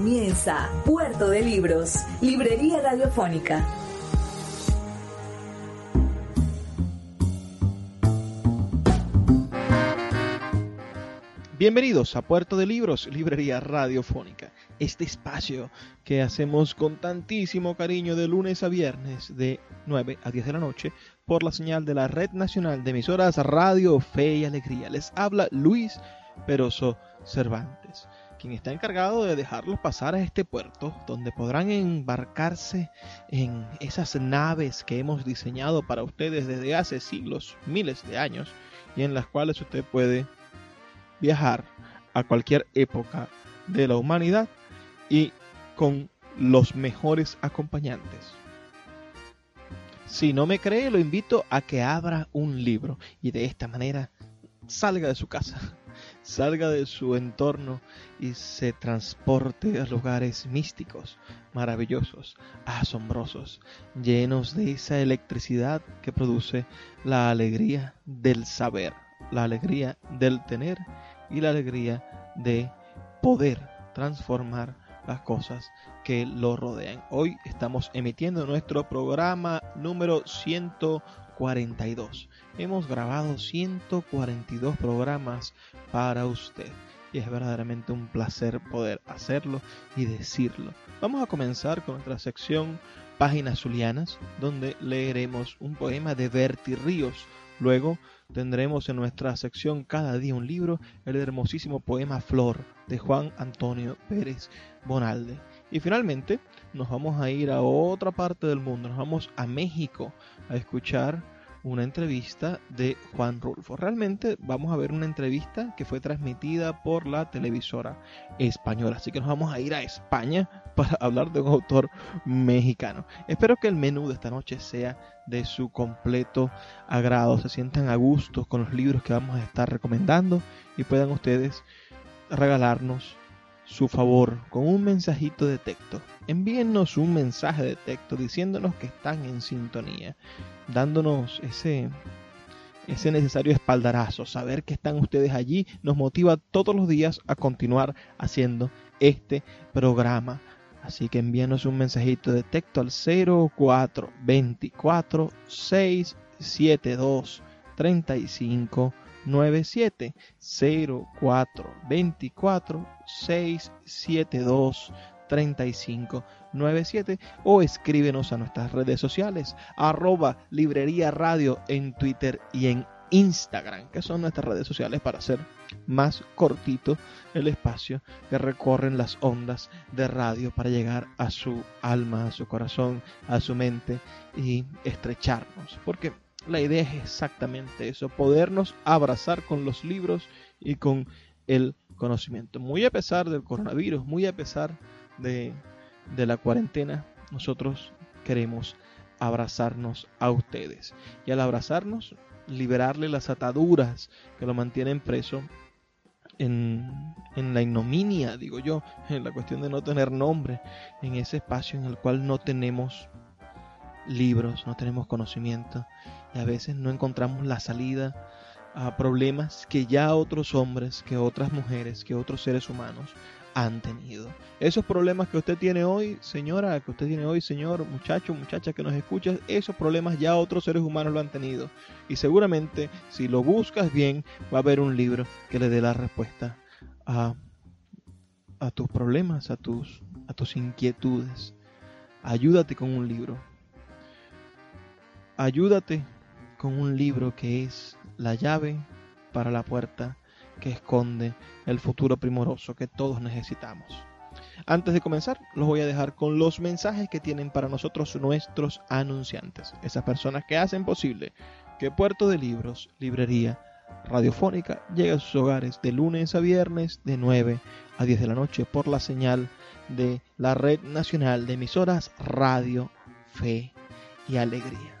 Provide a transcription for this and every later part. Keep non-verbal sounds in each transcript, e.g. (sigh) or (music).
Comienza Puerto de Libros, Librería Radiofónica. Bienvenidos a Puerto de Libros, Librería Radiofónica. Este espacio que hacemos con tantísimo cariño de lunes a viernes de 9 a 10 de la noche por la señal de la Red Nacional de Emisoras Radio Fe y Alegría. Les habla Luis Peroso Cervantes quien está encargado de dejarlos pasar a este puerto, donde podrán embarcarse en esas naves que hemos diseñado para ustedes desde hace siglos, miles de años, y en las cuales usted puede viajar a cualquier época de la humanidad y con los mejores acompañantes. Si no me cree, lo invito a que abra un libro y de esta manera salga de su casa salga de su entorno y se transporte a lugares místicos, maravillosos, asombrosos, llenos de esa electricidad que produce la alegría del saber, la alegría del tener y la alegría de poder transformar las cosas que lo rodean. Hoy estamos emitiendo nuestro programa número 142 hemos grabado 142 programas para usted. Y es verdaderamente un placer poder hacerlo y decirlo. Vamos a comenzar con nuestra sección Páginas Zulianas, donde leeremos un poema de Berti Ríos. Luego tendremos en nuestra sección Cada día un libro, el hermosísimo poema Flor de Juan Antonio Pérez Bonalde. Y finalmente nos vamos a ir a otra parte del mundo, nos vamos a México a escuchar una entrevista de Juan Rulfo. Realmente vamos a ver una entrevista que fue transmitida por la televisora española. Así que nos vamos a ir a España (laughs) para hablar de un autor mexicano. Espero que el menú de esta noche sea de su completo agrado. Se sientan a gusto con los libros que vamos a estar recomendando y puedan ustedes regalarnos su favor con un mensajito de texto. Envíennos un mensaje de texto diciéndonos que están en sintonía, dándonos ese necesario espaldarazo, saber que están ustedes allí nos motiva todos los días a continuar haciendo este programa. Así que envíenos un mensajito de texto al 0424 672 35 97 04 24 672 35 97 o escríbenos a nuestras redes sociales arroba librería radio en Twitter y en Instagram, que son nuestras redes sociales para hacer más cortito el espacio que recorren las ondas de radio para llegar a su alma, a su corazón, a su mente y estrecharnos. Porque la idea es exactamente eso, podernos abrazar con los libros y con el conocimiento. Muy a pesar del coronavirus, muy a pesar de, de la cuarentena, nosotros queremos abrazarnos a ustedes. Y al abrazarnos, liberarle las ataduras que lo mantienen preso en, en, la ignominia, digo yo, en la cuestión de no tener nombre, en ese espacio en el cual no tenemos libros, no tenemos conocimiento a veces no encontramos la salida a problemas que ya otros hombres, que otras mujeres, que otros seres humanos han tenido. Esos problemas que usted tiene hoy, señora, que usted tiene hoy, señor, muchacho, muchacha que nos escucha, esos problemas ya otros seres humanos lo han tenido. Y seguramente, si lo buscas bien, va a haber un libro que le dé la respuesta a, a tus problemas, a tus, a tus inquietudes. Ayúdate con un libro. Ayúdate con un libro que es la llave para la puerta que esconde el futuro primoroso que todos necesitamos. Antes de comenzar, los voy a dejar con los mensajes que tienen para nosotros nuestros anunciantes, esas personas que hacen posible que Puerto de Libros, Librería Radiofónica, llegue a sus hogares de lunes a viernes de 9 a 10 de la noche por la señal de la Red Nacional de Emisoras Radio, Fe y Alegría.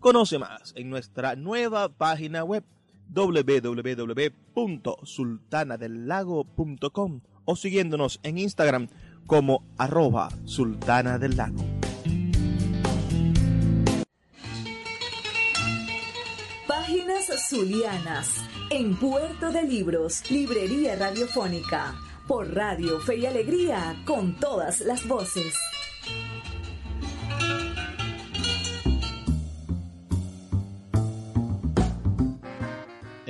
Conoce más en nuestra nueva página web www.sultanadelago.com o siguiéndonos en Instagram como arroba sultana del lago. Páginas Zulianas en Puerto de Libros, Librería Radiofónica, por Radio Fe y Alegría, con todas las voces.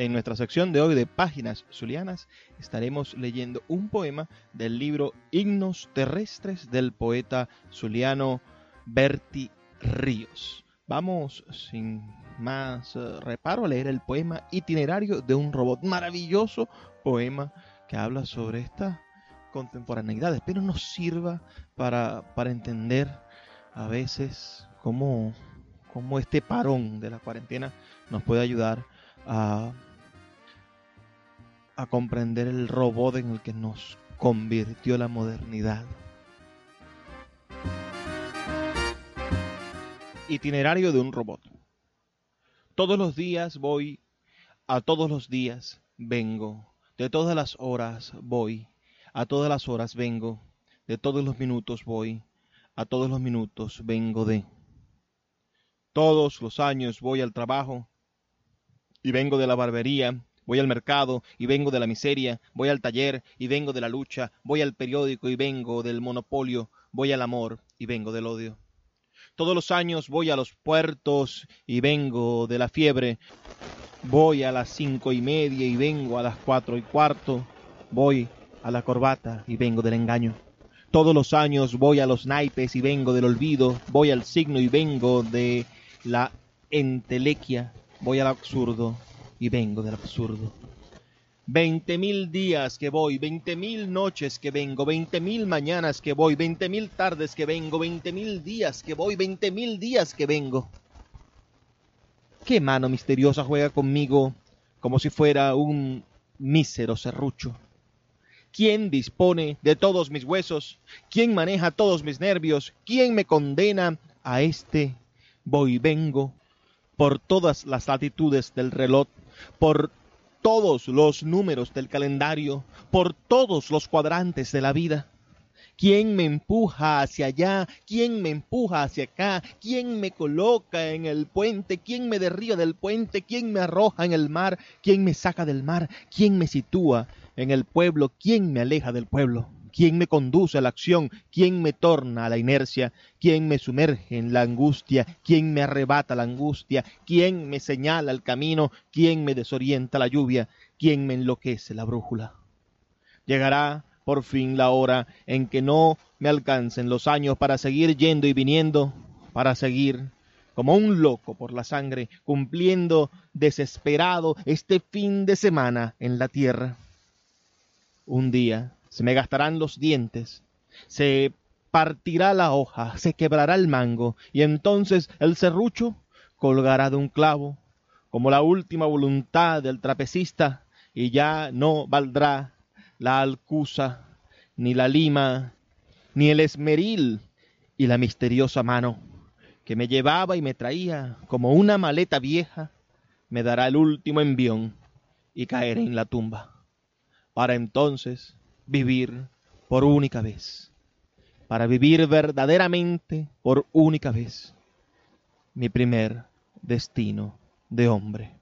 En nuestra sección de hoy de Páginas Zulianas estaremos leyendo un poema del libro Himnos Terrestres del poeta zuliano Berti Ríos. Vamos sin más eh, reparo a leer el poema Itinerario de un robot. Maravilloso poema que habla sobre esta contemporaneidad. Espero nos sirva para, para entender a veces cómo, cómo este parón de la cuarentena nos puede ayudar a a comprender el robot en el que nos convirtió la modernidad. Itinerario de un robot. Todos los días voy, a todos los días vengo, de todas las horas voy, a todas las horas vengo, de todos los minutos voy, a todos los minutos vengo de. Todos los años voy al trabajo y vengo de la barbería Voy al mercado y vengo de la miseria, voy al taller y vengo de la lucha, voy al periódico y vengo del monopolio, voy al amor y vengo del odio. Todos los años voy a los puertos y vengo de la fiebre, voy a las cinco y media y vengo a las cuatro y cuarto, voy a la corbata y vengo del engaño. Todos los años voy a los naipes y vengo del olvido, voy al signo y vengo de la entelequia, voy al absurdo y vengo del absurdo. Veinte mil días que voy, veinte mil noches que vengo, veinte mil mañanas que voy, veinte mil tardes que vengo, veinte mil días que voy, veinte mil días que vengo. ¿Qué mano misteriosa juega conmigo como si fuera un mísero serrucho? ¿Quién dispone de todos mis huesos? ¿Quién maneja todos mis nervios? ¿Quién me condena a este voy vengo por todas las latitudes del reloj por todos los números del calendario, por todos los cuadrantes de la vida. ¿Quién me empuja hacia allá? ¿Quién me empuja hacia acá? ¿Quién me coloca en el puente? ¿Quién me derriba del puente? ¿Quién me arroja en el mar? ¿Quién me saca del mar? ¿Quién me sitúa en el pueblo? ¿Quién me aleja del pueblo? ¿Quién me conduce a la acción? ¿Quién me torna a la inercia? ¿Quién me sumerge en la angustia? ¿Quién me arrebata la angustia? ¿Quién me señala el camino? ¿Quién me desorienta la lluvia? ¿Quién me enloquece la brújula? Llegará por fin la hora en que no me alcancen los años para seguir yendo y viniendo, para seguir como un loco por la sangre, cumpliendo desesperado este fin de semana en la tierra. Un día se me gastarán los dientes, se partirá la hoja, se quebrará el mango, y entonces el serrucho colgará de un clavo, como la última voluntad del trapecista, y ya no valdrá la alcusa, ni la lima, ni el esmeril, y la misteriosa mano que me llevaba y me traía como una maleta vieja, me dará el último envión y caeré en la tumba. Para entonces vivir por única vez, para vivir verdaderamente por única vez mi primer destino de hombre.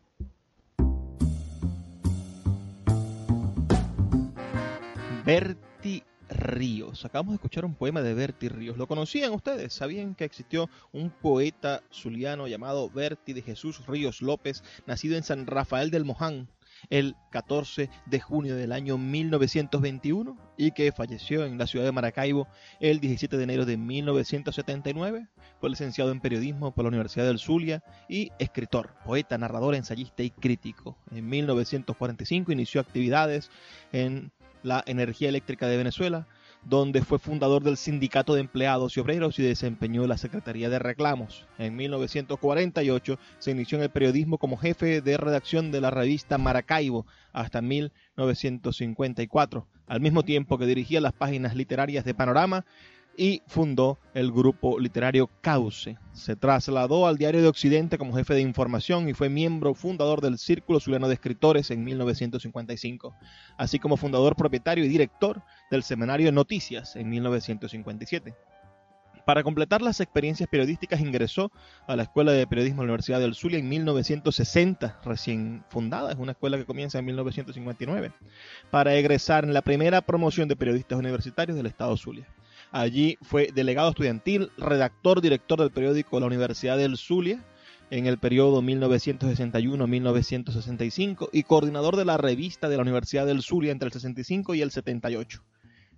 Berti Ríos. Acabamos de escuchar un poema de Berti Ríos. ¿Lo conocían ustedes? ¿Sabían que existió un poeta zuliano llamado Berti de Jesús Ríos López, nacido en San Rafael del Moján, el 14 de junio del año 1921 y que falleció en la ciudad de Maracaibo el 17 de enero de 1979. Fue licenciado en periodismo por la Universidad del Zulia y escritor, poeta, narrador, ensayista y crítico. En 1945 inició actividades en la energía eléctrica de Venezuela, donde fue fundador del Sindicato de Empleados y Obreros y desempeñó la Secretaría de Reclamos. En 1948 se inició en el periodismo como jefe de redacción de la revista Maracaibo hasta 1954, al mismo tiempo que dirigía las páginas literarias de Panorama y fundó el grupo literario Cauce. Se trasladó al Diario de Occidente como jefe de información y fue miembro fundador del Círculo Zuliano de Escritores en 1955, así como fundador propietario y director del Seminario Noticias en 1957. Para completar las experiencias periodísticas ingresó a la Escuela de Periodismo de la Universidad del Zulia en 1960, recién fundada, es una escuela que comienza en 1959, para egresar en la primera promoción de periodistas universitarios del Estado Zulia. Allí fue delegado estudiantil, redactor, director del periódico La Universidad del Zulia en el periodo 1961-1965 y coordinador de la revista de la Universidad del Zulia entre el 65 y el 78.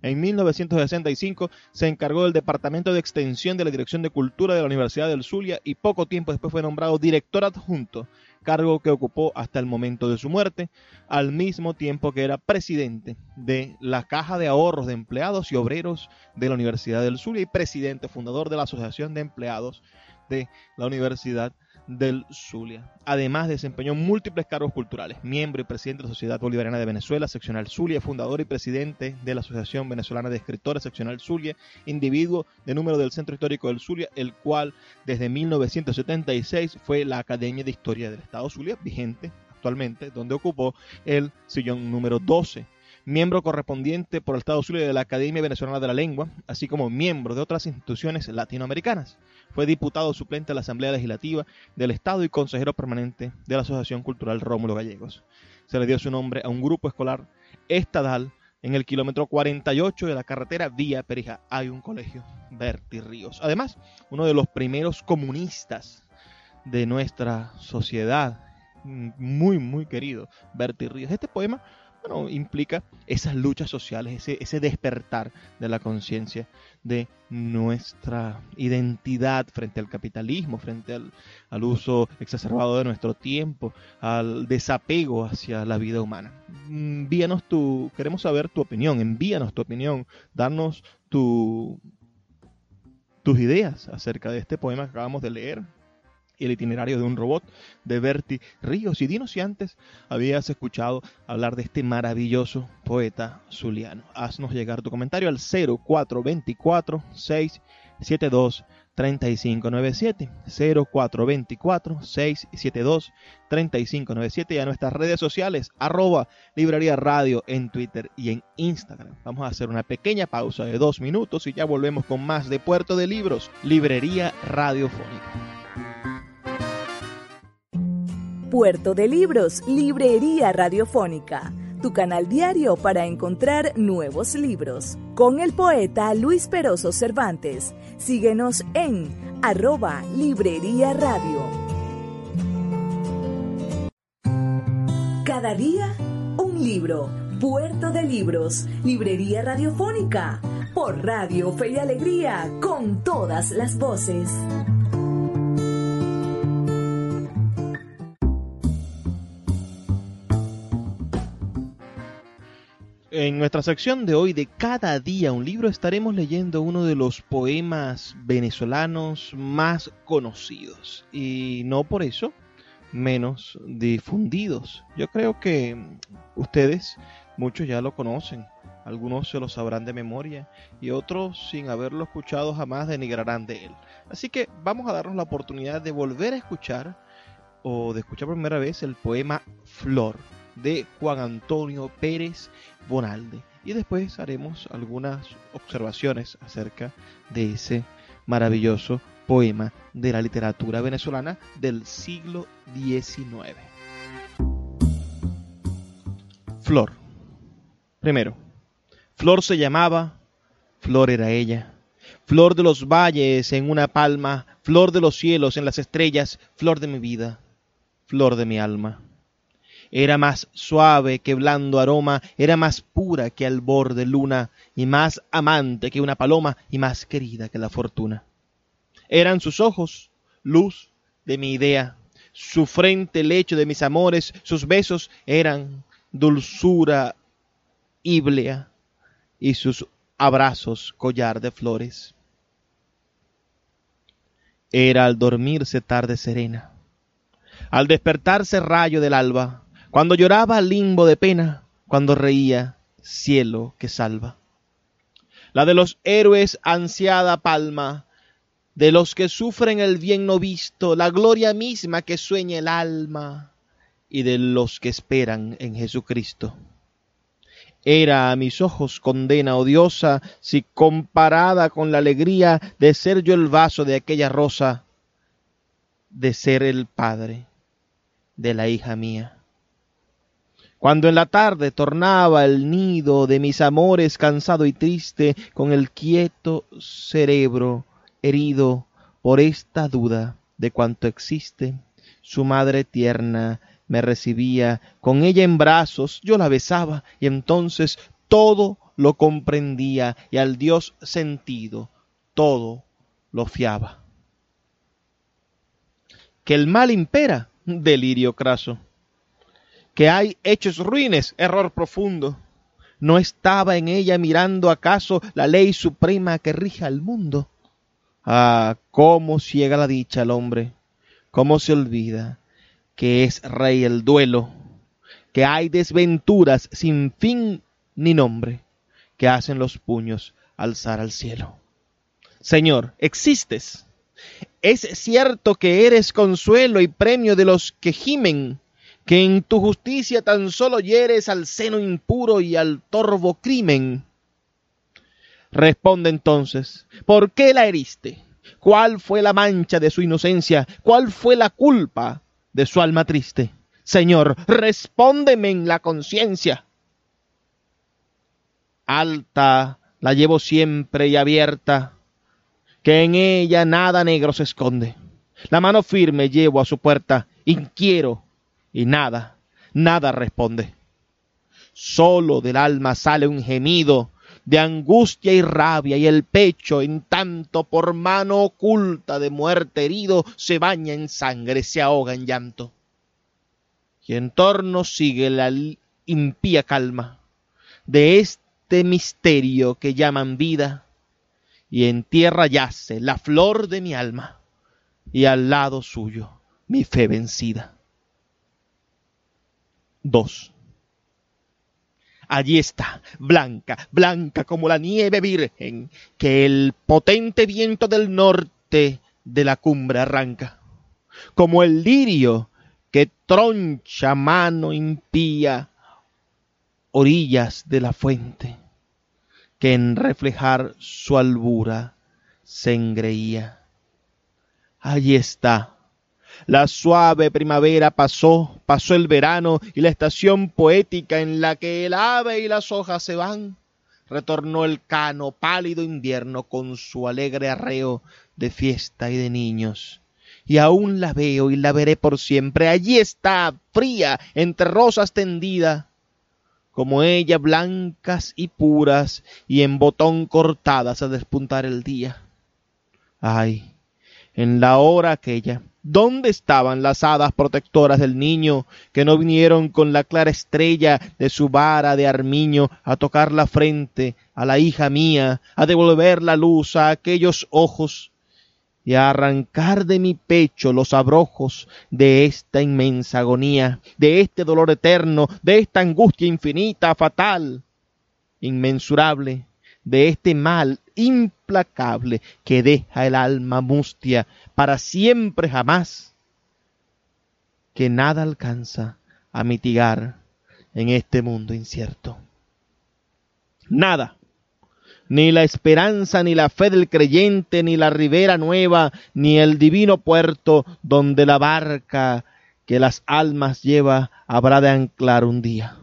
En 1965 se encargó del Departamento de Extensión de la Dirección de Cultura de la Universidad del Zulia y poco tiempo después fue nombrado director adjunto cargo que ocupó hasta el momento de su muerte, al mismo tiempo que era presidente de la Caja de Ahorros de Empleados y Obreros de la Universidad del Zulia y presidente fundador de la Asociación de Empleados de la Universidad del Zulia. Además, desempeñó múltiples cargos culturales, miembro y presidente de la Sociedad Bolivariana de Venezuela, seccional Zulia, fundador y presidente de la Asociación Venezolana de Escritores, seccional Zulia, individuo de número del Centro Histórico del Zulia, el cual desde 1976 fue la Academia de Historia del Estado Zulia, vigente actualmente, donde ocupó el sillón número 12 miembro correspondiente por el Estado Zulia de la Academia Venezolana de la Lengua, así como miembro de otras instituciones latinoamericanas. Fue diputado suplente a la Asamblea Legislativa del Estado y consejero permanente de la Asociación Cultural Rómulo Gallegos. Se le dio su nombre a un grupo escolar estadal en el kilómetro 48 de la carretera Vía Perija. Hay un colegio, Berti Ríos. Además, uno de los primeros comunistas de nuestra sociedad, muy, muy querido, Berti Ríos. Este poema bueno, implica esas luchas sociales, ese, ese despertar de la conciencia de nuestra identidad frente al capitalismo, frente al, al, uso exacerbado de nuestro tiempo, al desapego hacia la vida humana. Envíanos tu, queremos saber tu opinión, envíanos tu opinión, darnos tu, tus ideas acerca de este poema que acabamos de leer, el itinerario de un robot de Berti Ríos. Y dinos si antes habías escuchado hablar de este maravilloso poeta zuliano. Haznos llegar tu comentario al 0424 672 3597 0424 672 3597 y a nuestras redes sociales arroba librería radio en Twitter y en Instagram. Vamos a hacer una pequeña pausa de dos minutos y ya volvemos con más de Puerto de Libros, Librería Radiofónica. Puerto de Libros, Librería Radiofónica, tu canal diario para encontrar nuevos libros. Con el poeta Luis Peroso Cervantes. Síguenos en arroba Librería Radio. Cada día, un libro. Puerto de Libros, Librería Radiofónica. Por Radio Fe y Alegría, con todas las voces. En nuestra sección de hoy de Cada día un libro estaremos leyendo uno de los poemas venezolanos más conocidos y no por eso menos difundidos. Yo creo que ustedes, muchos ya lo conocen, algunos se lo sabrán de memoria y otros sin haberlo escuchado jamás denigrarán de él. Así que vamos a darnos la oportunidad de volver a escuchar o de escuchar por primera vez el poema Flor de Juan Antonio Pérez Bonalde. Y después haremos algunas observaciones acerca de ese maravilloso poema de la literatura venezolana del siglo XIX. Flor. Primero, Flor se llamaba, Flor era ella. Flor de los valles en una palma, flor de los cielos en las estrellas, flor de mi vida, flor de mi alma Era más suave que blando aroma, era más pura que al borde luna, y más amante que una paloma, y más querida que la fortuna. Eran sus ojos, luz de mi idea, su frente lecho de mis amores, sus besos eran dulzura íblea, y sus abrazos collar de flores. Era al dormirse tarde serena, al despertarse rayo del alba, cuando lloraba limbo de pena, cuando reía cielo que salva. La de los héroes ansiada palma, de los que sufren el bien no visto, la gloria misma que sueña el alma, y de los que esperan en Jesucristo. Era a mis ojos condena odiosa si comparada con la alegría de ser yo el vaso de aquella rosa, de ser el padre de la hija mía. Cuando en la tarde tornaba el nido de mis amores cansado y triste, con el quieto cerebro herido por esta duda de cuanto existe, su madre tierna me recibía, con ella en brazos yo la besaba y entonces todo lo comprendía y al Dios sentido todo lo fiaba. Que el mal impera, delirio craso. Que hay hechos ruines, error profundo. ¿No estaba en ella mirando acaso la ley suprema que rija el mundo? Ah, cómo ciega la dicha al hombre, cómo se olvida que es rey el duelo, que hay desventuras sin fin ni nombre, que hacen los puños alzar al cielo. Señor, existes. Es cierto que eres consuelo y premio de los que gimen, que en tu justicia tan solo hieres al seno impuro y al torvo crimen. Responde entonces, ¿por qué la heriste? ¿Cuál fue la mancha de su inocencia? ¿Cuál fue la culpa de su alma triste. Señor, respóndeme en la conciencia. Alta la llevo siempre y abierta, que en ella nada negro se esconde. La mano firme llevo a su puerta, inquiero, y nada, nada responde. Solo del alma sale un gemido de angustia y rabia, y el pecho, en tanto por mano oculta de muerte herido, se baña en sangre, se ahoga en llanto. Y en torno sigue la impía calma de este misterio que llaman vida, y en tierra yace la flor de mi alma, y al lado suyo mi fe vencida. 2. Allí está, blanca, blanca como la nieve virgen, que el potente viento del norte de la cumbre arranca, como el lirio que troncha mano impía orillas de la fuente, que en reflejar su albura se engreía. Allí está, la suave primavera pasó, pasó el verano y la estación poética en la que el ave y las hojas se van. Retornó el cano pálido invierno con su alegre arreo de fiesta y de niños. Y aún la veo y la veré por siempre. Allí está, fría, entre rosas tendida, como ella blancas y puras y en botón cortadas a despuntar el día. Ay, en la hora aquella, ¿Dónde estaban las hadas protectoras del niño que no vinieron con la clara estrella de su vara de armiño a tocar la frente a la hija mía, a devolver la luz a aquellos ojos y a arrancar de mi pecho los abrojos de esta inmensa agonía, de este dolor eterno, de esta angustia infinita, fatal, inmensurable, de este mal implacable que deja el alma mustia para siempre jamás, que nada alcanza a mitigar en este mundo incierto. Nada, ni la esperanza, ni la fe del creyente, ni la ribera nueva, ni el divino puerto donde la barca que las almas lleva habrá de anclar un día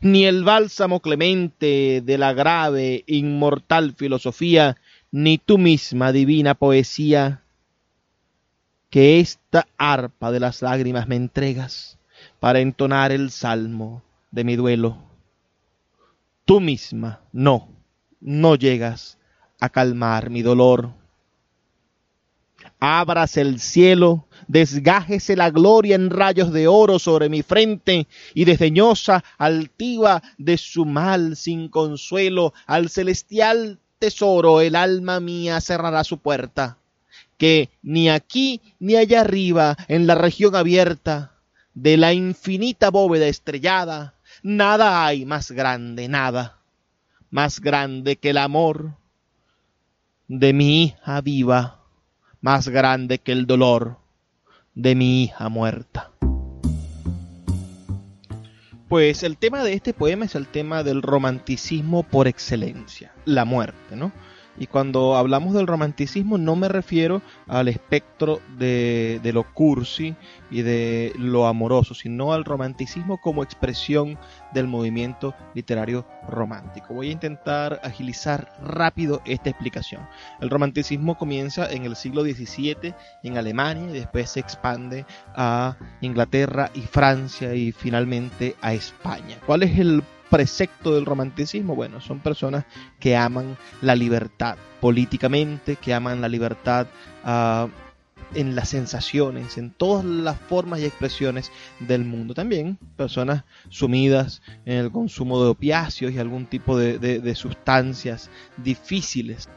ni el bálsamo clemente de la grave, inmortal filosofía, ni tú misma divina poesía, que esta arpa de las lágrimas me entregas, para entonar el salmo de mi duelo. Tú misma, no, no llegas a calmar mi dolor. Ábrase el cielo, desgájese la gloria en rayos de oro sobre mi frente, y desdeñosa, altiva de su mal sin consuelo, al celestial tesoro el alma mía cerrará su puerta, que ni aquí ni allá arriba, en la región abierta de la infinita bóveda estrellada, nada hay más grande, nada, más grande que el amor de mi hija viva más grande que el dolor de mi hija muerta. Pues el tema de este poema es el tema del romanticismo por excelencia, la muerte, ¿no? Y cuando hablamos del romanticismo no me refiero al espectro de, lo cursi y de lo amoroso, sino al romanticismo como expresión del movimiento literario romántico. Voy a intentar agilizar rápido esta explicación. El romanticismo comienza en el siglo XVII en Alemania y después se expande a Inglaterra y Francia y finalmente a España. ¿Cuál es el precepto del romanticismo? Bueno, son personas que aman la libertad políticamente, que aman la libertad uh, en las sensaciones, en todas las formas y expresiones del mundo. También personas sumidas en el consumo de opiáceos y algún tipo de sustancias difíciles.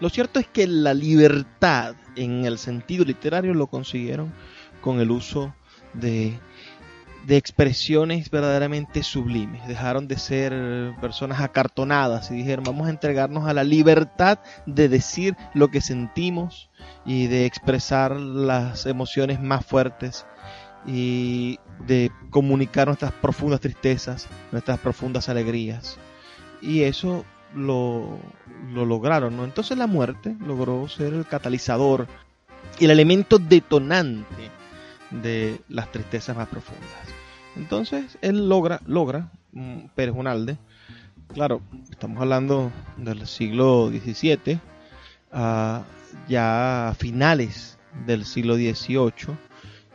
Lo cierto es que la libertad en el sentido literario lo consiguieron con el uso de de expresiones verdaderamente sublimes. Dejaron de ser personas acartonadas y dijeron vamos a entregarnos a la libertad de decir lo que sentimos y de expresar las emociones más fuertes y de comunicar nuestras profundas tristezas, nuestras profundas alegrías. Y eso lo, lo lograron, ¿no? Entonces la muerte logró ser el catalizador el elemento detonante de las tristezas más profundas. Entonces él logra, logra, mm, Pérez Unalde, claro, estamos hablando del siglo XVII, ah, ya a finales del siglo XVIII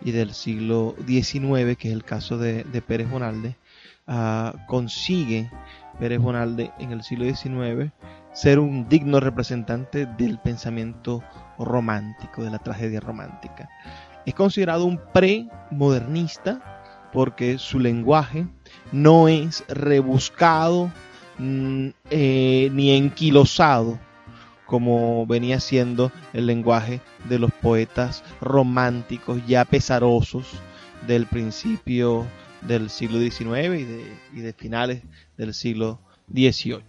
y del siglo XIX, que es el caso de, Pérez Bonalde, ah, consigue Pérez Bonalde en el siglo XIX ser un digno representante del pensamiento romántico, de la tragedia romántica. Es considerado un pre-modernista porque su lenguaje no es rebuscado mm, eh, ni enquilosado como venía siendo el lenguaje de los poetas románticos ya pesarosos del principio del siglo XIX y de, y de finales del siglo XVIII.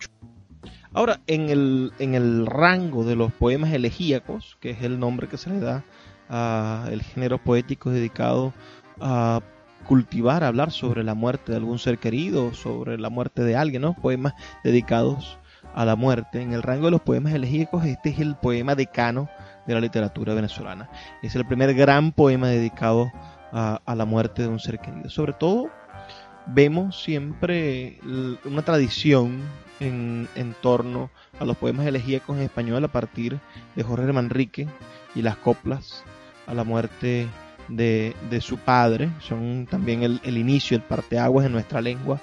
Ahora, en el, en el rango de los poemas elegíacos, que es el nombre que se le da al género poético dedicado a cultivar, hablar sobre la muerte de algún ser querido, sobre la muerte de alguien, ¿no? Poemas dedicados a la muerte. En el rango de los poemas elegíacos, este es el poema decano de la literatura venezolana. Es el primer gran poema dedicado a, a la muerte de un ser querido. Sobre todo, vemos siempre una tradición en, en, torno a los poemas elegíacos en español a partir de Jorge Manrique y las coplas a la muerte de, su padre, son también el, inicio, el parteaguas en nuestra lengua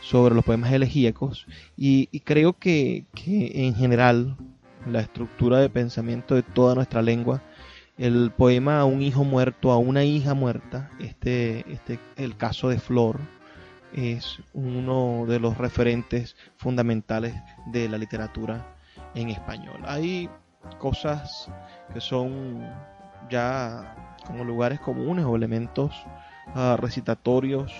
sobre los poemas elegíacos y, creo que, en general la estructura de pensamiento de toda nuestra lengua, el poema a un hijo muerto, a una hija muerta, este, este, el caso de Flor, es uno de los referentes fundamentales de la literatura en español. Hay cosas que son ya como lugares comunes o elementos uh, recitatorios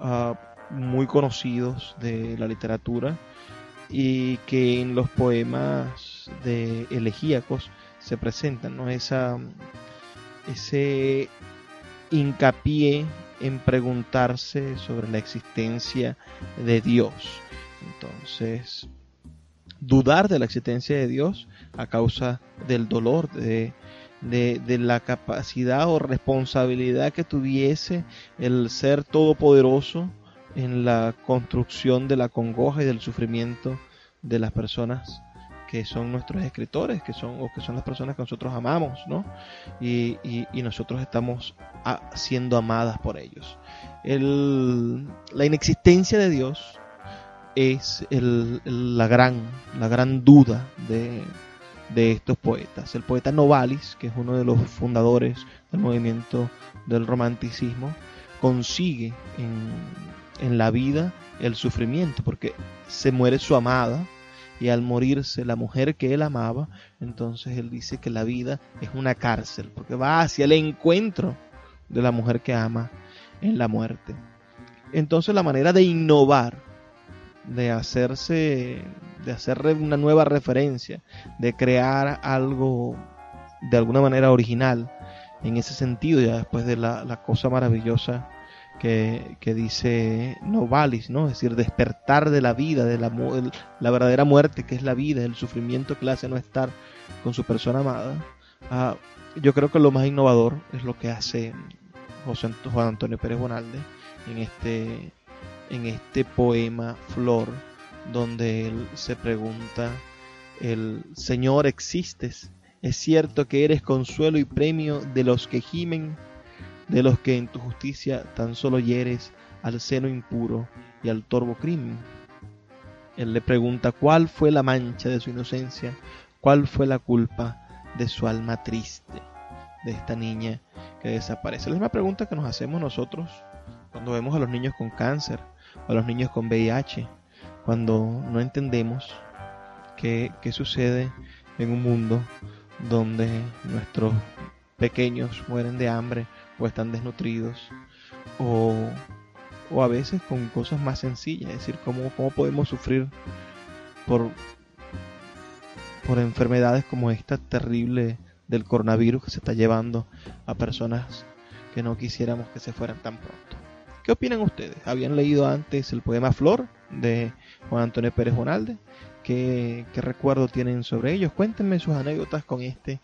uh, muy conocidos de la literatura y que en los poemas de elegíacos se presentan, ¿no? Esa, ese hincapié en preguntarse sobre la existencia de Dios. Entonces, dudar de la existencia de Dios a causa del dolor de de, la capacidad o responsabilidad que tuviese el ser todopoderoso en la construcción de la congoja y del sufrimiento de las personas que son nuestros escritores, que son, o que son las personas que nosotros amamos, ¿no? Y, nosotros estamos siendo amadas por ellos. la inexistencia de Dios es la, gran, la gran duda de, de estos poetas. El poeta Novalis, que es uno de los fundadores del movimiento del romanticismo, consigue en, en la vida el sufrimiento, porque se muere su amada y al morirse la mujer que él amaba, entonces él dice que la vida es una cárcel, porque va hacia el encuentro de la mujer que ama en la muerte. Entonces la manera de innovar, de hacerse, de hacer una nueva referencia, de crear algo de alguna manera original, en ese sentido, ya después de la, cosa maravillosa que, dice Novalis, ¿no? Es decir, despertar de la vida, de la, la, verdadera muerte que es la vida, el sufrimiento que le hace no estar con su persona amada. Ah, yo creo que lo más innovador es lo que hace José Juan Antonio Pérez Bonalde en este, en este poema Flor, donde él se pregunta, el Señor existes, es cierto que eres consuelo y premio de los que gimen de los que en tu justicia tan solo hieres al seno impuro y al torvo crimen. Él le pregunta cuál fue la mancha de su inocencia, cuál fue la culpa de su alma triste, de esta niña que desaparece. La misma pregunta que nos hacemos nosotros cuando vemos a los niños con cáncer a los niños con VIH, cuando no entendemos qué, qué sucede en un mundo donde nuestros pequeños mueren de hambre o están desnutridos o, o a veces con cosas más sencillas, es decir, cómo, cómo podemos sufrir por, por enfermedades como esta terrible del coronavirus que se está llevando a personas que no quisiéramos que se fueran tan pronto. ¿Qué opinan ustedes? ¿Habían leído antes el poema Flor de Juan Antonio Pérez Bonalde? ¿Qué, qué recuerdo tienen sobre ellos? Cuéntenme sus anécdotas con este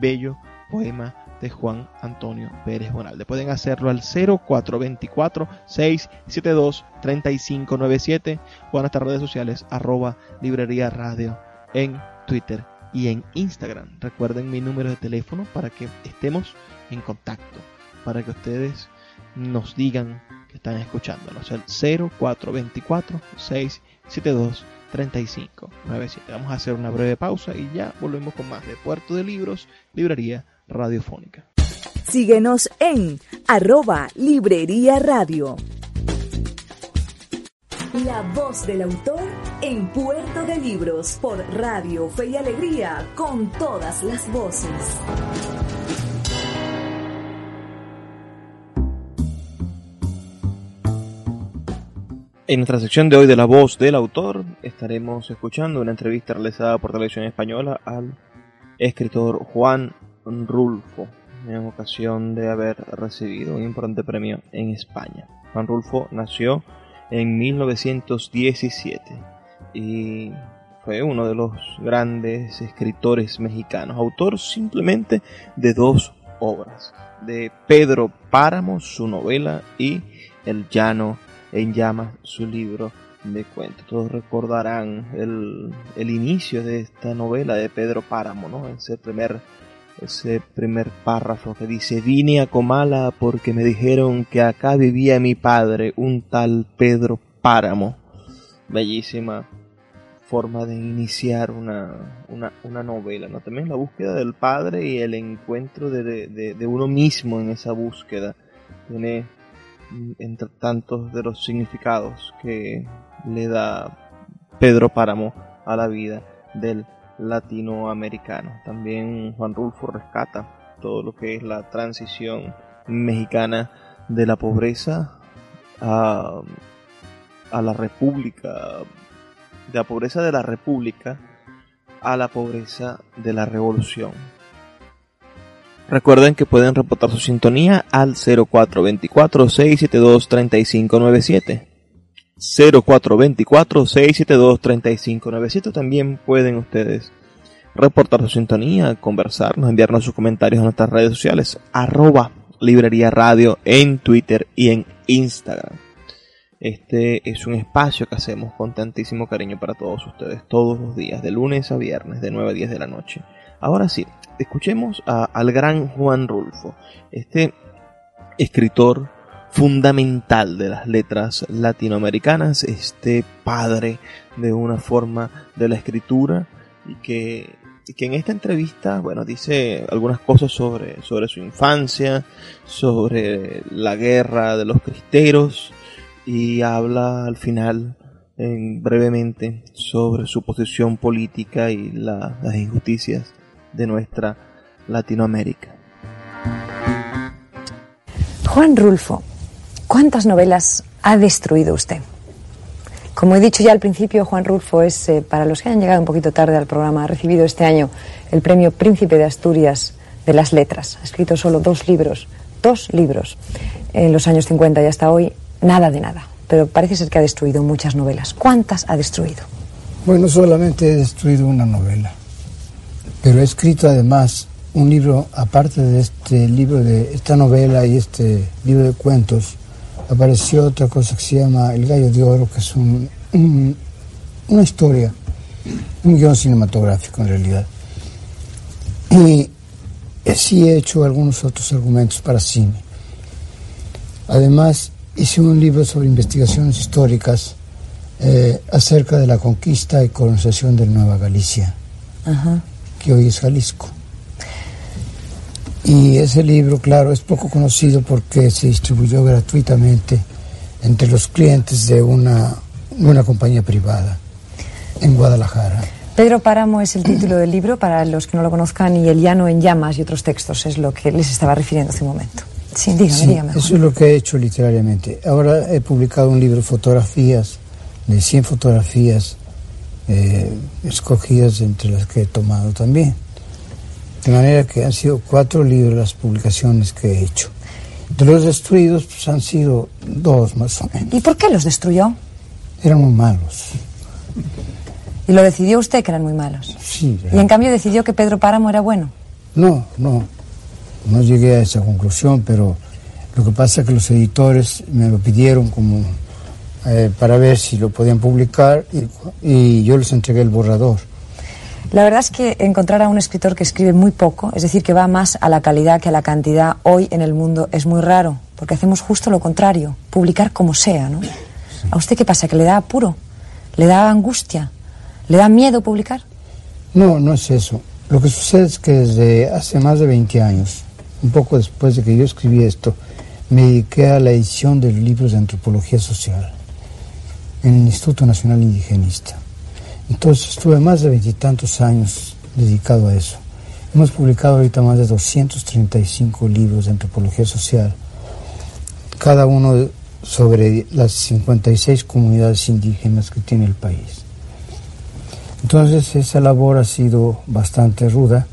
bello poema de Juan Antonio Pérez Bonalde. Pueden hacerlo al 0424-672-3597 o en nuestras redes sociales arroba librería radio en Twitter y en Instagram. Recuerden mi número de teléfono para que estemos en contacto, para que ustedes nos digan están escuchándonos. El 0424 672 3597. Vamos a hacer una breve pausa y ya volvemos con más de Puerto de Libros, Librería Radiofónica. Síguenos en arroba Librería Radio. La voz del autor en Puerto de Libros por Radio Fe y Alegría con todas las voces. En nuestra sección de hoy de La voz del autor estaremos escuchando una entrevista realizada por Televisión Española al escritor Juan Rulfo en ocasión de haber recibido un importante premio en España. Juan Rulfo nació en 1917 y fue uno de los grandes escritores mexicanos, autor simplemente de dos obras, de Pedro Páramo, su novela, y El Llano en llamas su libro de cuentos. Todos recordarán el, el, inicio de esta novela de Pedro Páramo, ¿no? Ese primer, ese primer párrafo que dice, vine a Comala porque me dijeron que acá vivía mi padre, un tal Pedro Páramo. Bellísima forma de iniciar una, una, una novela, ¿no? También la búsqueda del padre y el encuentro de, de, de uno mismo en esa búsqueda. Tiene entre tantos de los significados que le da Pedro Páramo a la vida del latinoamericano. También Juan Rulfo rescata todo lo que es la transición mexicana de la pobreza a, a la república, de la pobreza de la república a la pobreza de la revolución Recuerden que pueden reportar su sintonía al 0424-672-3597. 0424-672-3597. También pueden ustedes reportar su sintonía, conversarnos, enviarnos sus comentarios a nuestras redes sociales, arroba librería radio en Twitter y en Instagram. Este es un espacio que hacemos con tantísimo cariño para todos ustedes, todos los días, de lunes a viernes, de 9 a 10 de la noche. Ahora sí, escuchemos al gran Juan Rulfo, este escritor fundamental de las letras latinoamericanas, este padre de una forma de la escritura y que, que en esta entrevista, bueno, dice algunas cosas sobre, sobre su infancia, sobre la guerra de los cristeros y habla al final brevemente sobre su posición política y las injusticias de nuestra Latinoamérica. Juan Rulfo, ¿Cuántas novelas ha destruido usted? Como he dicho ya al principio, Juan Rulfo es, eh, para los que hayan llegado un poquito tarde al programa, ha recibido este año el premio Príncipe de Asturias de las Letras. Ha escrito solo dos libros, dos libros, en los años 50 y hasta hoy, nada de nada. Pero parece ser que ha destruido muchas novelas. ¿Cuántas ha destruido? Bueno, solamente he destruido una novela, pero he escrito además un libro, aparte de este libro, de esta novela y este libro de cuentos, apareció otra cosa que se llama El Gallo de Oro, que es una historia, un guion cinematográfico en realidad. Y sí he hecho algunos otros argumentos para cine. Además, hice un libro sobre investigaciones históricas eh, acerca de la conquista y colonización de Nueva Galicia, que hoy es Jalisco. Y ese libro, claro, es poco conocido porque se distribuyó gratuitamente entre los clientes de una, una compañía privada en Guadalajara. Pedro Páramo es el título del libro, para los que no lo conozcan, y El llano en llamas y otros textos es lo que les estaba refiriendo hace un momento. Sí, dígame, dígame. Eso es lo que he hecho literariamente. Ahora he publicado un libro de fotografías, de 100 fotografías eh, escogidas entre las que he tomado también. De manera que han sido cuatro libros las publicaciones que he hecho. De los destruidos pues, han sido dos más o menos. ¿Y por qué los destruyó? Eran muy malos. ¿Y lo decidió usted que eran muy malos? Sí. ¿Y en cambio decidió que Pedro Páramo era bueno? No, no. No llegué a esa conclusión, pero lo que pasa es que los editores me lo pidieron como eh, para ver si lo podían publicar y, y yo les entregué el borrador. La verdad es que encontrar a un escritor que escribe muy poco, es decir, que va más a la calidad que a la cantidad, hoy en el mundo es muy raro, porque hacemos justo lo contrario, publicar como sea, ¿no? ¿A usted qué pasa? ¿Que le da apuro? ¿Le da angustia? ¿Le da miedo publicar? No, no es eso. Lo que sucede es que desde hace más de 20 años, un poco después de que yo escribí esto, me dediqué a la edición de libros de antropología social en el Instituto Nacional Indigenista. Entonces estuve más de veintitantos años dedicado a eso. Hemos publicado ahorita más de 235 libros de antropología social, cada uno sobre las 56 comunidades indígenas que tiene el país. Entonces esa labor ha sido bastante ruda,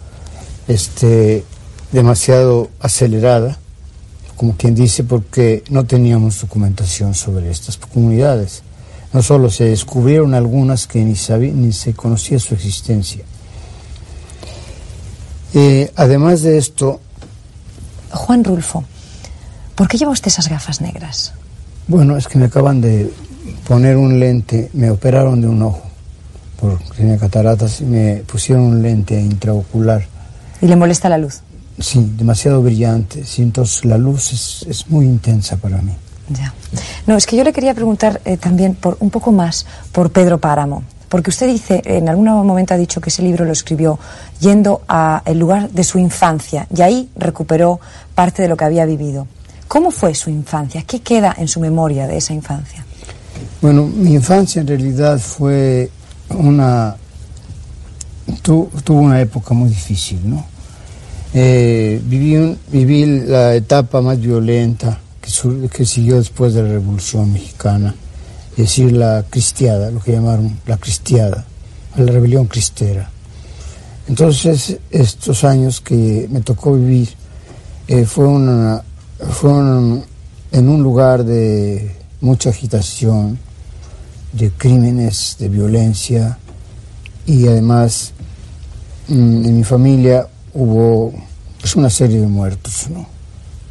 este, demasiado acelerada, como quien dice, porque no teníamos documentación sobre estas comunidades. No solo se descubrieron algunas que ni, ni se conocía su existencia. Eh, además de esto... Juan Rulfo, ¿por qué lleva usted esas gafas negras? Bueno, es que me acaban de poner un lente, me operaron de un ojo, porque tenía cataratas y me pusieron un lente intraocular. ¿Y le molesta la luz? Sí, demasiado brillante. Sí, entonces la luz es, es muy intensa para mí. Ya. No, es que yo le quería preguntar eh, también por un poco más por Pedro Páramo. Porque usted dice, en algún momento ha dicho que ese libro lo escribió yendo al lugar de su infancia y ahí recuperó parte de lo que había vivido. ¿Cómo fue su infancia? ¿Qué queda en su memoria de esa infancia? Bueno, mi infancia en realidad fue una... tuvo una época muy difícil, ¿no? Eh, viví, viví la etapa más violenta que, siguió después de la Revolución Mexicana, es decir, la cristiada, lo que llamaron la cristiada, la rebelión cristera. Entonces, estos años que me tocó vivir eh, fueron, en un lugar de mucha agitación, de crímenes, de violencia, y además mm, en mi familia hubo pues, una serie de muertos, ¿no?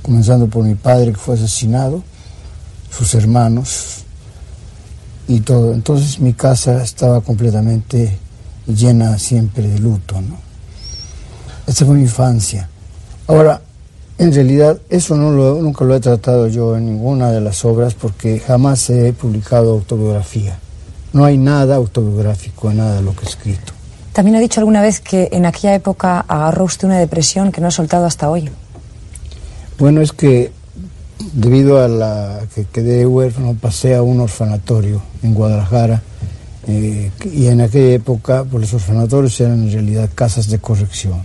Comenzando por mi padre que fue asesinado, sus hermanos, y todo. Entonces mi casa estaba completamente llena siempre de luto, ¿no? Esta fue mi infancia. Ahora, en realidad, eso nunca lo he tratado yo en ninguna de las obras porque jamás he publicado autobiografía. No hay nada autobiográfico en nada de lo que he escrito. También ha dicho alguna vez que en aquella época agarró usted una depresión que no ha soltado hasta hoy. Bueno, es que debido a la que quedé huérfano, pasé a un orfanatorio en Guadalajara. eh, y en aquella época, pues los orfanatorios eran en realidad casas de corrección,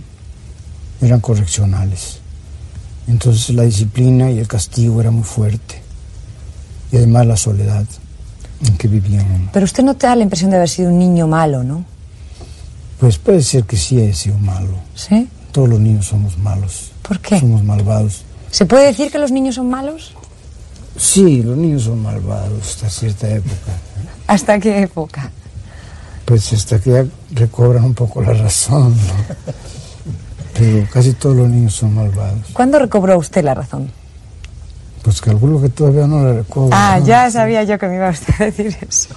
eran correccionales. Entonces la disciplina y el castigo era muy fuerte. Y además la soledad en que vivíamos. Pero usted no te da la impresión de haber sido un niño malo, ¿no? Pues puede ser que sí he sido malo. ¿Sí? Todos los niños somos malos. ¿Por qué? Somos malvados. ¿Se puede decir que los niños son malos? Sí, los niños son malvados hasta cierta época. ¿Hasta qué época? Pues hasta que ya recobran un poco la razón, ¿no? Pero casi todos los niños son malvados. ¿Cuándo recobró usted la razón? Pues calculo que todavía no la recobro. Ah, ¿no? ya sabía yo que me iba usted a decir eso.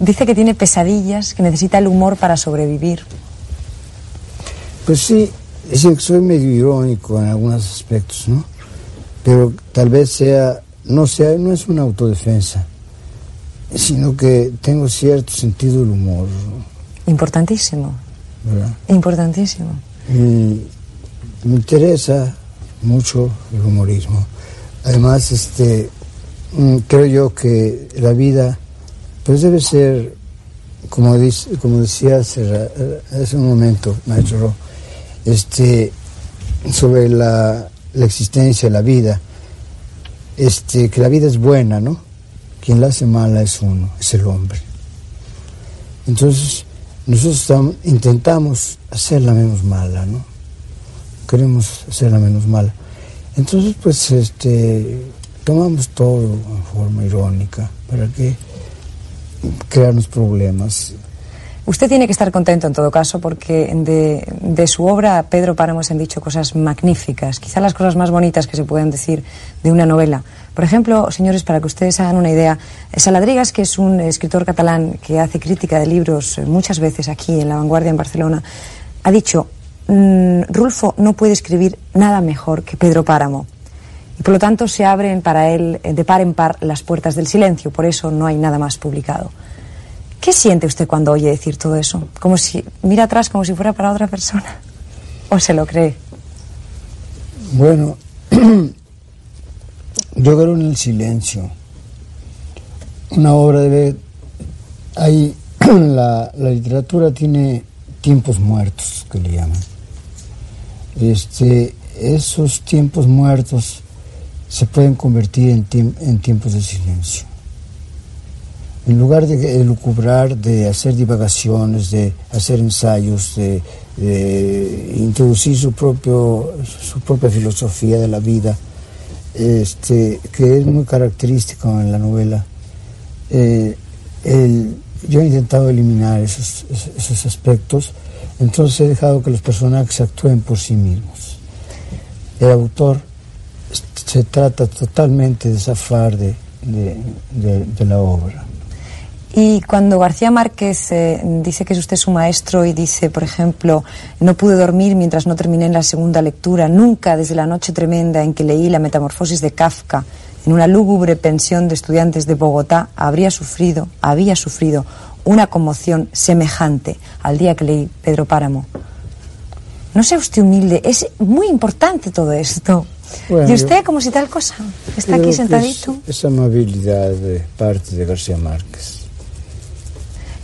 Dice que tiene pesadillas, que necesita el humor para sobrevivir. Pues sí, es decir, soy medio irónico en algunos aspectos, ¿no? Pero tal vez sea, no sea, no es una autodefensa, sino que tengo cierto sentido del humor, Importantísimo, ¿verdad? importantísimo. Y me interesa mucho el humorismo. Además, este, mm, creo yo que la vida, pues debe ser, como, dice, como decía hace, hace un momento, maestro, Ro, este, sobre la, la existencia, la vida, este, que la vida es buena, ¿no? Quien la hace mala es uno, es el hombre. Entonces, nosotros intentamos hacerla menos mala, ¿no? Queremos hacerla menos mala. Entonces, pues, este, tomamos todo en forma irónica, ¿para qué crearnos problemas? Usted tiene que estar contento en todo caso porque de, su obra Pedro Páramo se han dicho cosas magníficas, quizá las cosas más bonitas que se pueden decir de una novela. Por ejemplo, señores, para que ustedes hagan una idea, Saladrigas, que es un escritor catalán que hace crítica de libros eh, muchas veces aquí en La Vanguardia en Barcelona, ha dicho, "Mm, Rulfo no puede escribir nada mejor que Pedro Páramo. Y por lo tanto se abren para él eh, de par en par las puertas del silencio, por eso no hay nada más publicado. ¿Qué siente usted cuando oye decir todo eso? Como si mira atrás como si fuera para otra persona. ¿O se lo cree? Bueno, (clears throat) yo creo en el silencio. Una obra debe... Hay, (clears throat) la, la literatura tiene tiempos muertos, que le llaman. Este, esos tiempos muertos se pueden convertir en, tiemp- en tiempos de silencio. En lugar de elucubrar, de hacer divagaciones, de hacer ensayos, de, introducir su, propio, su propia filosofía de la vida, este, que es muy característico en la novela, eh, yo he intentado eliminar esos, esos- aspectos, entonces he dejado que los personajes actúen por sí mismos. El autor se trata totalmente de zafar de- de- de la obra. Y cuando García Márquez eh, dice que es usted su maestro y dice, por ejemplo, no pude dormir mientras no terminé en la segunda lectura, nunca desde la noche tremenda en que leí la metamorfosis de Kafka en una lúgubre pensión de estudiantes de Bogotá, habría sufrido, había sufrido una conmoción semejante al día que leí Pedro Páramo. No sea usted humilde, es muy importante todo esto. Bueno, y usted como si tal cosa, está aquí sentadito. Es, es amabilidad de parte de García Márquez.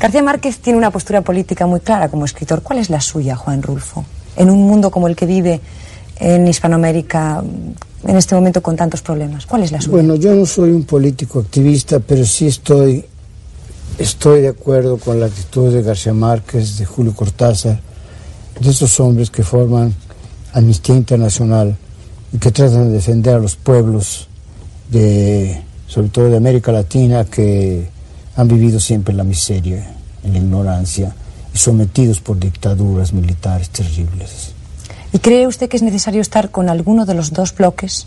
García Márquez tiene una postura política muy clara como escritor. ¿Cuál es la suya, Juan Rulfo? En un mundo como el que vive en Hispanoamérica en este momento con tantos problemas. ¿Cuál es la suya? Bueno, yo no soy un político activista, pero sí estoy, estoy de acuerdo con la actitud de García Márquez, de Julio Cortázar, de esos hombres que forman Amnistía Internacional y que tratan de defender a los pueblos, de, sobre todo de América Latina, que han vivido siempre en la miseria, en la ignorancia y sometidos por dictaduras militares terribles. ¿Y cree usted que es necesario estar con alguno de los dos bloques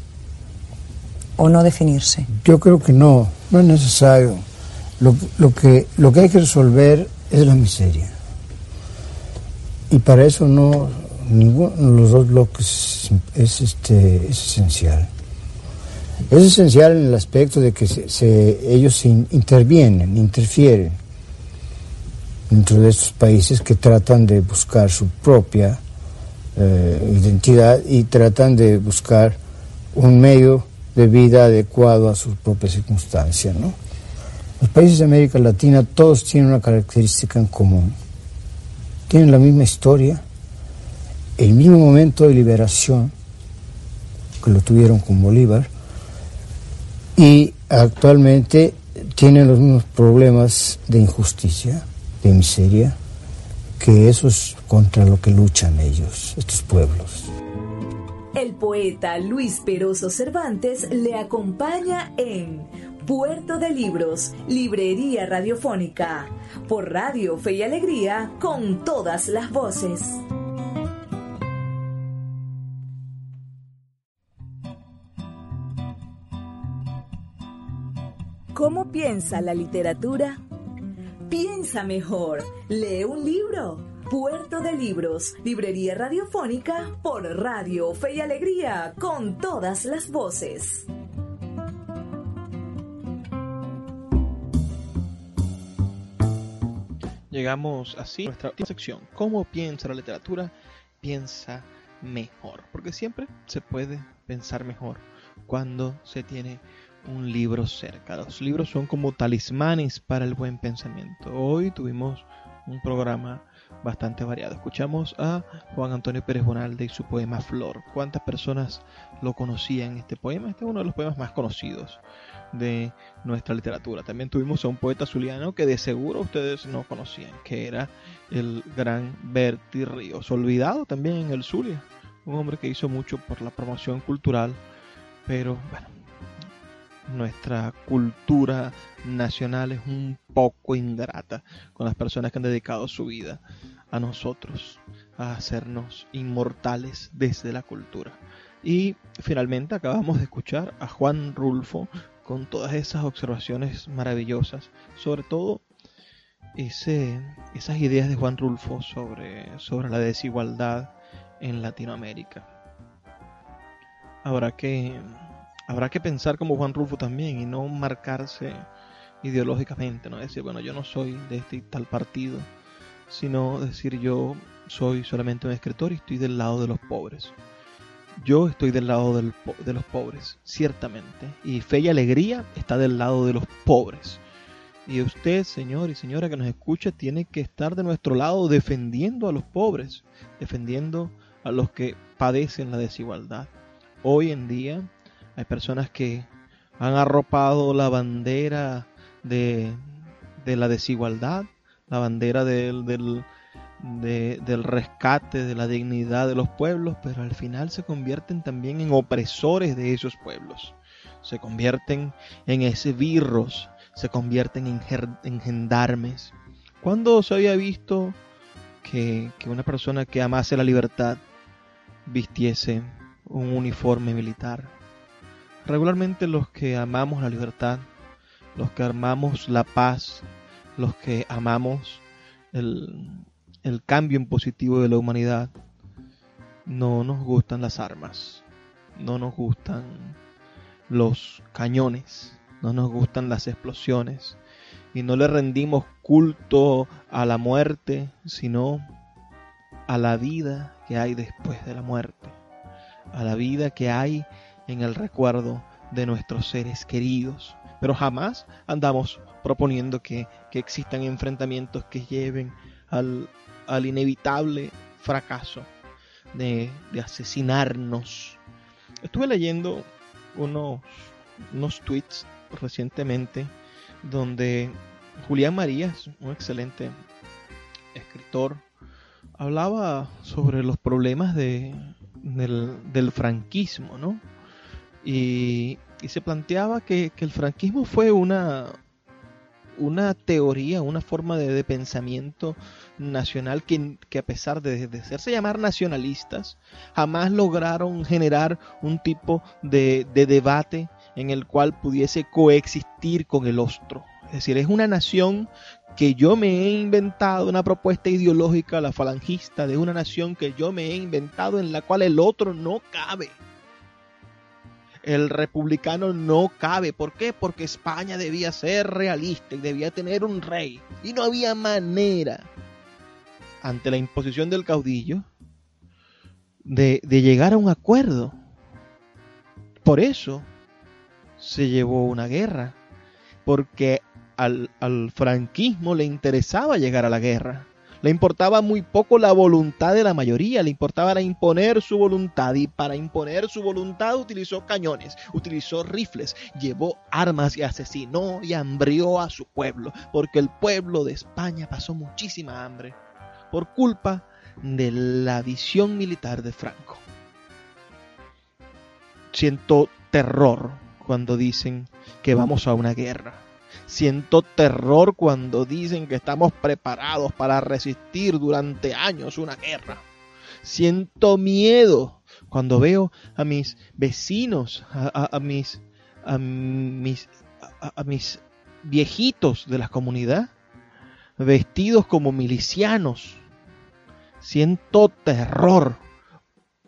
o no definirse? Yo creo que no, no es necesario. Lo, lo, que, lo que hay que resolver es la miseria. Y para eso no, ninguno de los dos bloques es, este, es esencial. Es esencial en el aspecto de que ellos intervienen, interfieren dentro de estos países que tratan de buscar su propia eh, identidad y tratan de buscar un medio de vida adecuado a sus propias circunstancias. Los países de América Latina todos tienen una característica en común. Tienen la misma historia, el mismo momento de liberación que lo tuvieron con Bolívar y actualmente tienen los mismos problemas de injusticia, de miseria, que eso es contra lo que luchan ellos, estos pueblos. El poeta Luis Peroso Cervantes le acompaña en Puerto de Libros, Librería Radiofónica, por Radio Fe y Alegría, con todas las voces. ¿Cómo piensa la literatura? Piensa mejor, lee un libro. Puerto de Libros, Librería Radiofónica por Radio Fe y Alegría, con todas las voces. Llegamos así a nuestra última sección. ¿Cómo piensa la literatura? Piensa mejor. Porque siempre se puede pensar mejor cuando se tiene un libro cerca. Los libros son como talismanes para el buen pensamiento. Hoy tuvimos un programa bastante variado. Escuchamos a Juan Antonio Pérez Bonalde y su poema Flor. ¿Cuántas personas lo conocían este poema? Este es uno de los poemas más conocidos de nuestra literatura. También tuvimos a un poeta zuliano que de seguro ustedes no conocían, que era el gran Berti Ríos, olvidado también en el Zulia, un hombre que hizo mucho por la promoción cultural, pero bueno, nuestra cultura nacional es un poco ingrata con las personas que han dedicado su vida a nosotros, a hacernos inmortales desde la cultura. Y finalmente acabamos de escuchar a Juan Rulfo con todas esas observaciones maravillosas, sobre todo ese, esas ideas de Juan Rulfo sobre, sobre la desigualdad en Latinoamérica. Habrá que habrá que pensar como Juan Rulfo también y no marcarse ideológicamente, no decir, bueno, yo no soy de este tal partido, sino decir yo soy solamente un escritor y estoy del lado de los pobres. Yo estoy del lado de los pobres, ciertamente, y fe y alegría está del lado de los pobres. Y usted, señor y señora que nos escucha, tiene que estar de nuestro lado defendiendo a los pobres, defendiendo a los que padecen la desigualdad. Hoy en día hay personas que han arropado la bandera de, la desigualdad, la bandera del, del, del rescate, de la dignidad de los pueblos, pero al final se convierten también en opresores de esos pueblos. Se convierten en esbirros, se convierten en, en gendarmes. ¿Cuándo se había visto que, que una persona que amase la libertad vistiese un uniforme militar? Regularmente los que amamos la libertad, los que amamos la paz, los que amamos el, cambio en positivo de la humanidad, no nos gustan las armas, no nos gustan los cañones, no nos gustan las explosiones y no le rendimos culto a la muerte, sino a la vida que hay después de la muerte, a la vida que hay en el recuerdo de nuestros seres queridos. Pero jamás andamos proponiendo que, existan enfrentamientos que lleven al, inevitable fracaso de, asesinarnos. Estuve leyendo unos, unos tweets recientemente donde Julián Marías, un excelente escritor, hablaba sobre los problemas de, del, del franquismo, ¿no? Y, se planteaba que, el franquismo fue una, una teoría, una forma de, pensamiento nacional que, a pesar de, de, hacerse llamar nacionalistas, jamás lograron generar un tipo de, debate en el cual pudiese coexistir con el otro. decir, es una nación que yo me he inventado, una propuesta ideológica, la falangista, de una nación que yo me he inventado en la cual el otro no cabe. El republicano no cabe. ¿Por qué? Porque España debía ser realista y debía tener un rey. Y no había manera, ante la imposición del caudillo, de, llegar a un acuerdo. Por eso se llevó una guerra. Porque al, franquismo le interesaba llegar a la guerra. Le importaba muy poco la voluntad de la mayoría, le importaba imponer su voluntad y para imponer su voluntad utilizó cañones, utilizó rifles, llevó armas y asesinó y hambrió a su pueblo, porque el pueblo de España pasó muchísima hambre por culpa de la visión militar de Franco. Siento terror cuando dicen que vamos a una guerra Siento terror cuando dicen que estamos preparados para resistir durante años una guerra. Siento miedo cuando veo a mis vecinos, a, mis, a mis, a mis viejitos de la comunidad vestidos como milicianos. Siento terror,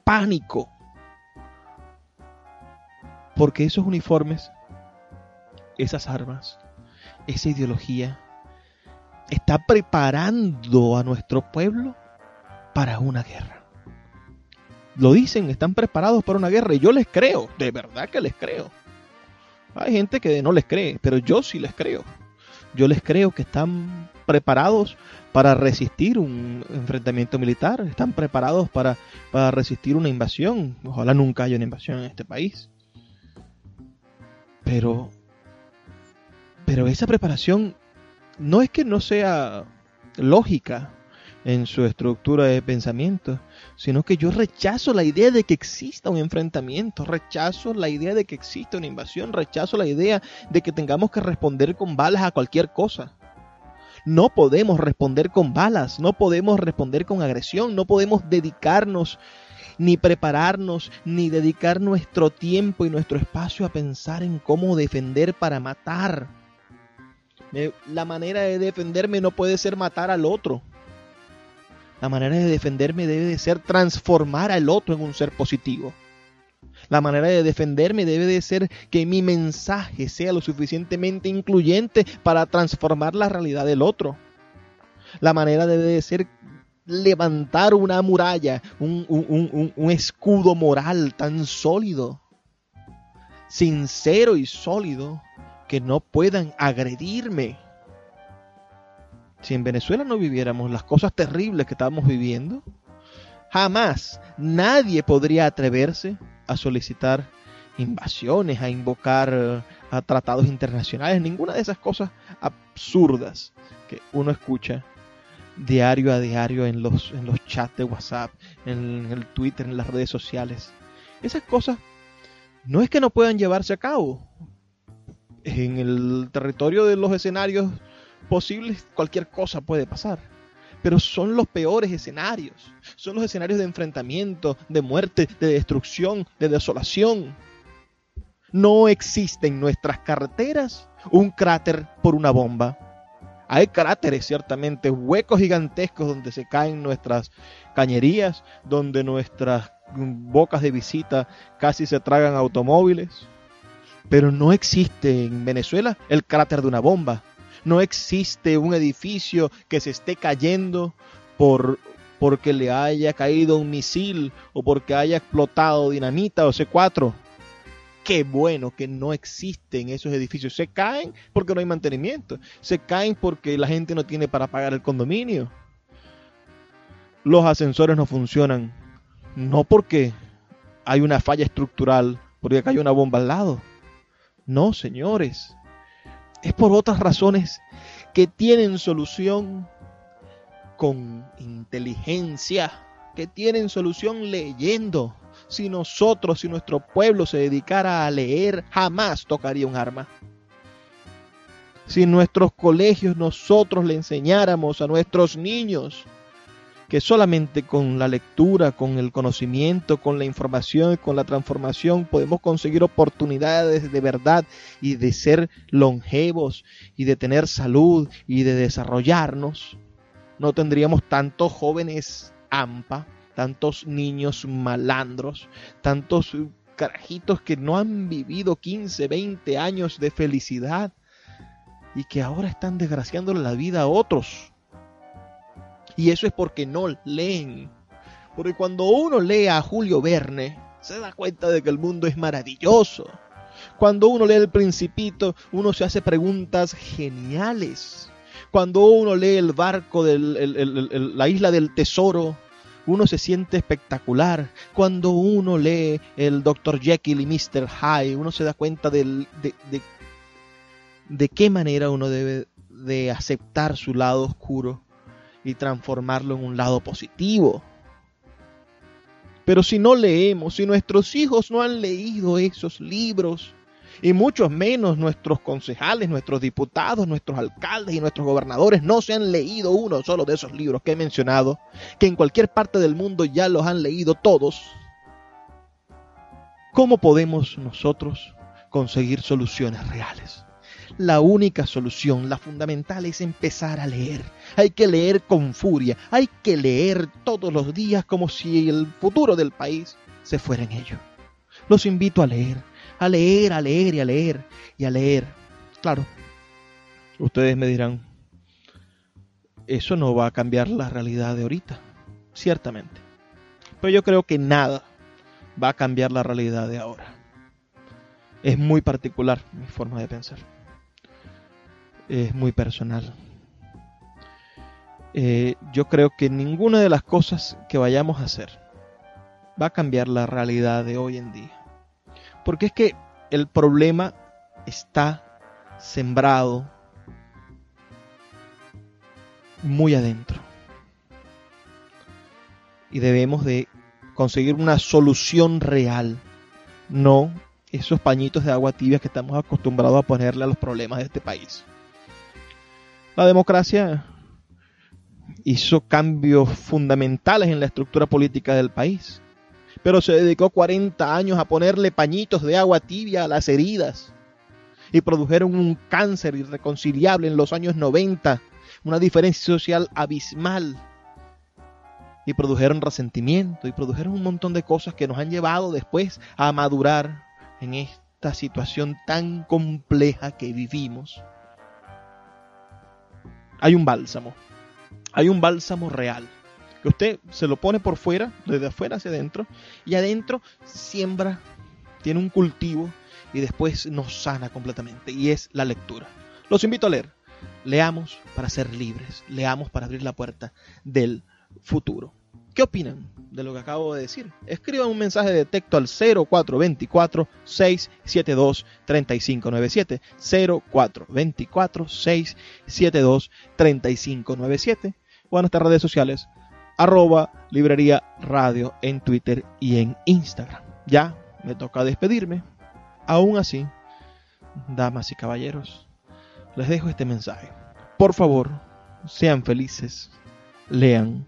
pánico, porque esos uniformes, esas armas, esa ideología está preparando a nuestro pueblo para una guerra. Lo dicen, están preparados para una guerra y yo les creo, de verdad que les creo. Hay gente que no les cree, pero yo sí les creo. Yo les creo que están preparados para resistir un enfrentamiento militar, están preparados para, para resistir una invasión. Ojalá nunca haya una invasión en este país. Pero pero esa preparación no es que no sea lógica en su estructura de pensamiento, sino que yo rechazo la idea de que exista un enfrentamiento, rechazo la idea de que exista una invasión, rechazo la idea de que tengamos que responder con balas a cualquier cosa. No podemos responder con balas, no podemos responder con agresión, no podemos dedicarnos ni prepararnos, ni dedicar nuestro tiempo y nuestro espacio a pensar en cómo defender para matar la manera de defenderme no puede ser matar al otro. La manera de defenderme debe de ser transformar al otro en un ser positivo. La manera de defenderme debe de ser que mi mensaje sea lo suficientemente incluyente para transformar la realidad del otro. La manera debe de ser levantar una muralla, un, un escudo moral tan sólido, sincero y sólido, que no puedan agredirme. Si en Venezuela no viviéramos las cosas terribles que estamos viviendo, jamás nadie podría atreverse a solicitar invasiones, a invocar a tratados internacionales, ninguna de esas cosas absurdas que uno escucha diario a diario en los, en los chats de WhatsApp, en el Twitter, en las redes sociales. Esas cosas no es que no puedan llevarse a cabo, en el territorio de los escenarios posibles cualquier cosa puede pasar. Pero son los peores escenarios. Son los escenarios de enfrentamiento, de muerte, de destrucción, de desolación. No existe en nuestras carreteras un cráter por una bomba. Hay cráteres, ciertamente, huecos gigantescos donde se caen nuestras cañerías, donde nuestras bocas de visita casi se tragan automóviles pero no existe en Venezuela el cráter de una bomba. No existe un edificio que se esté cayendo por porque le haya caído un misil o porque haya explotado dinamita o C4. Qué bueno que no existen esos edificios. Se caen porque no hay mantenimiento. Se caen porque la gente no tiene para pagar el condominio. Los ascensores no funcionan. No porque hay una falla estructural, porque hay una bomba al lado no, señores. Es por otras razones que tienen solución con inteligencia, que tienen solución leyendo. Si nosotros, si nuestro pueblo se dedicara a leer, jamás tocaría un arma. Si en nuestros colegios nosotros le enseñáramos a nuestros niños que solamente con la lectura, con el conocimiento, con la información, con la transformación podemos conseguir oportunidades de verdad y de ser longevos y de tener salud y de desarrollarnos, no tendríamos tantos jóvenes AMPA, tantos niños malandros, tantos carajitos que no han vivido 15, 20 años de felicidad y que ahora están desgraciándole la vida a otros. Y eso es porque no leen. Porque cuando uno lee a Julio Verne, se da cuenta de que el mundo es maravilloso. Cuando uno lee El Principito, uno se hace preguntas geniales. Cuando uno lee El barco de la isla del tesoro, uno se siente espectacular. Cuando uno lee el Dr. Jekyll y Mr. Hyde, uno se da cuenta de, de, de qué manera uno debe de aceptar su lado oscuro y transformarlo en un lado positivo. Pero si no leemos, si nuestros hijos no han leído esos libros, y muchos menos nuestros concejales, nuestros diputados, nuestros alcaldes y nuestros gobernadores no se han leído uno solo de esos libros que he mencionado, que en cualquier parte del mundo ya los han leído todos, ¿cómo podemos nosotros conseguir soluciones reales? La única solución, la fundamental es empezar a leer. Hay que leer con furia, hay que leer todos los días como si el futuro del país se fuera en ello. Los invito a leer, a leer, a leer y a leer y a leer. Claro, ustedes me dirán, eso no va a cambiar la realidad de ahorita, ciertamente. Pero yo creo que nada va a cambiar la realidad de ahora. Es muy particular mi forma de pensar es muy personal. Eh, yo creo que ninguna de las cosas que vayamos a hacer va a cambiar la realidad de hoy en día. Porque es que el problema está sembrado muy adentro. Y debemos de conseguir una solución real, no esos pañitos de agua tibia que estamos acostumbrados a ponerle a los problemas de este país. La democracia hizo cambios fundamentales en la estructura política del país, pero se dedicó 40 años a ponerle pañitos de agua tibia a las heridas y produjeron un cáncer irreconciliable en los años 90, una diferencia social abismal. Y produjeron resentimiento y produjeron un montón de cosas que nos han llevado después a madurar en esta situación tan compleja que vivimos hay un bálsamo. Hay un bálsamo real. Que usted se lo pone por fuera, desde afuera hacia adentro, y adentro siembra, tiene un cultivo y después nos sana completamente. Y es la lectura. Los invito a leer. Leamos para ser libres. Leamos para abrir la puerta del futuro. ¿Qué opinan de lo que acabo de decir? Escriban un mensaje de texto al 0424-672-3597. 0424-672-3597. O a nuestras redes sociales, arroba librería radio en Twitter y en Instagram. Ya me toca despedirme. Aún así, damas y caballeros, les dejo este mensaje. Por favor, sean felices, lean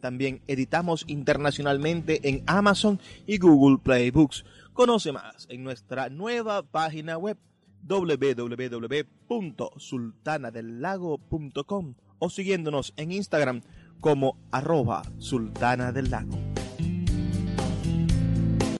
también editamos internacionalmente en Amazon y Google Play Books. Conoce más en nuestra nueva página web www.sultanadelago.com o siguiéndonos en Instagram como arroba sultana del lago.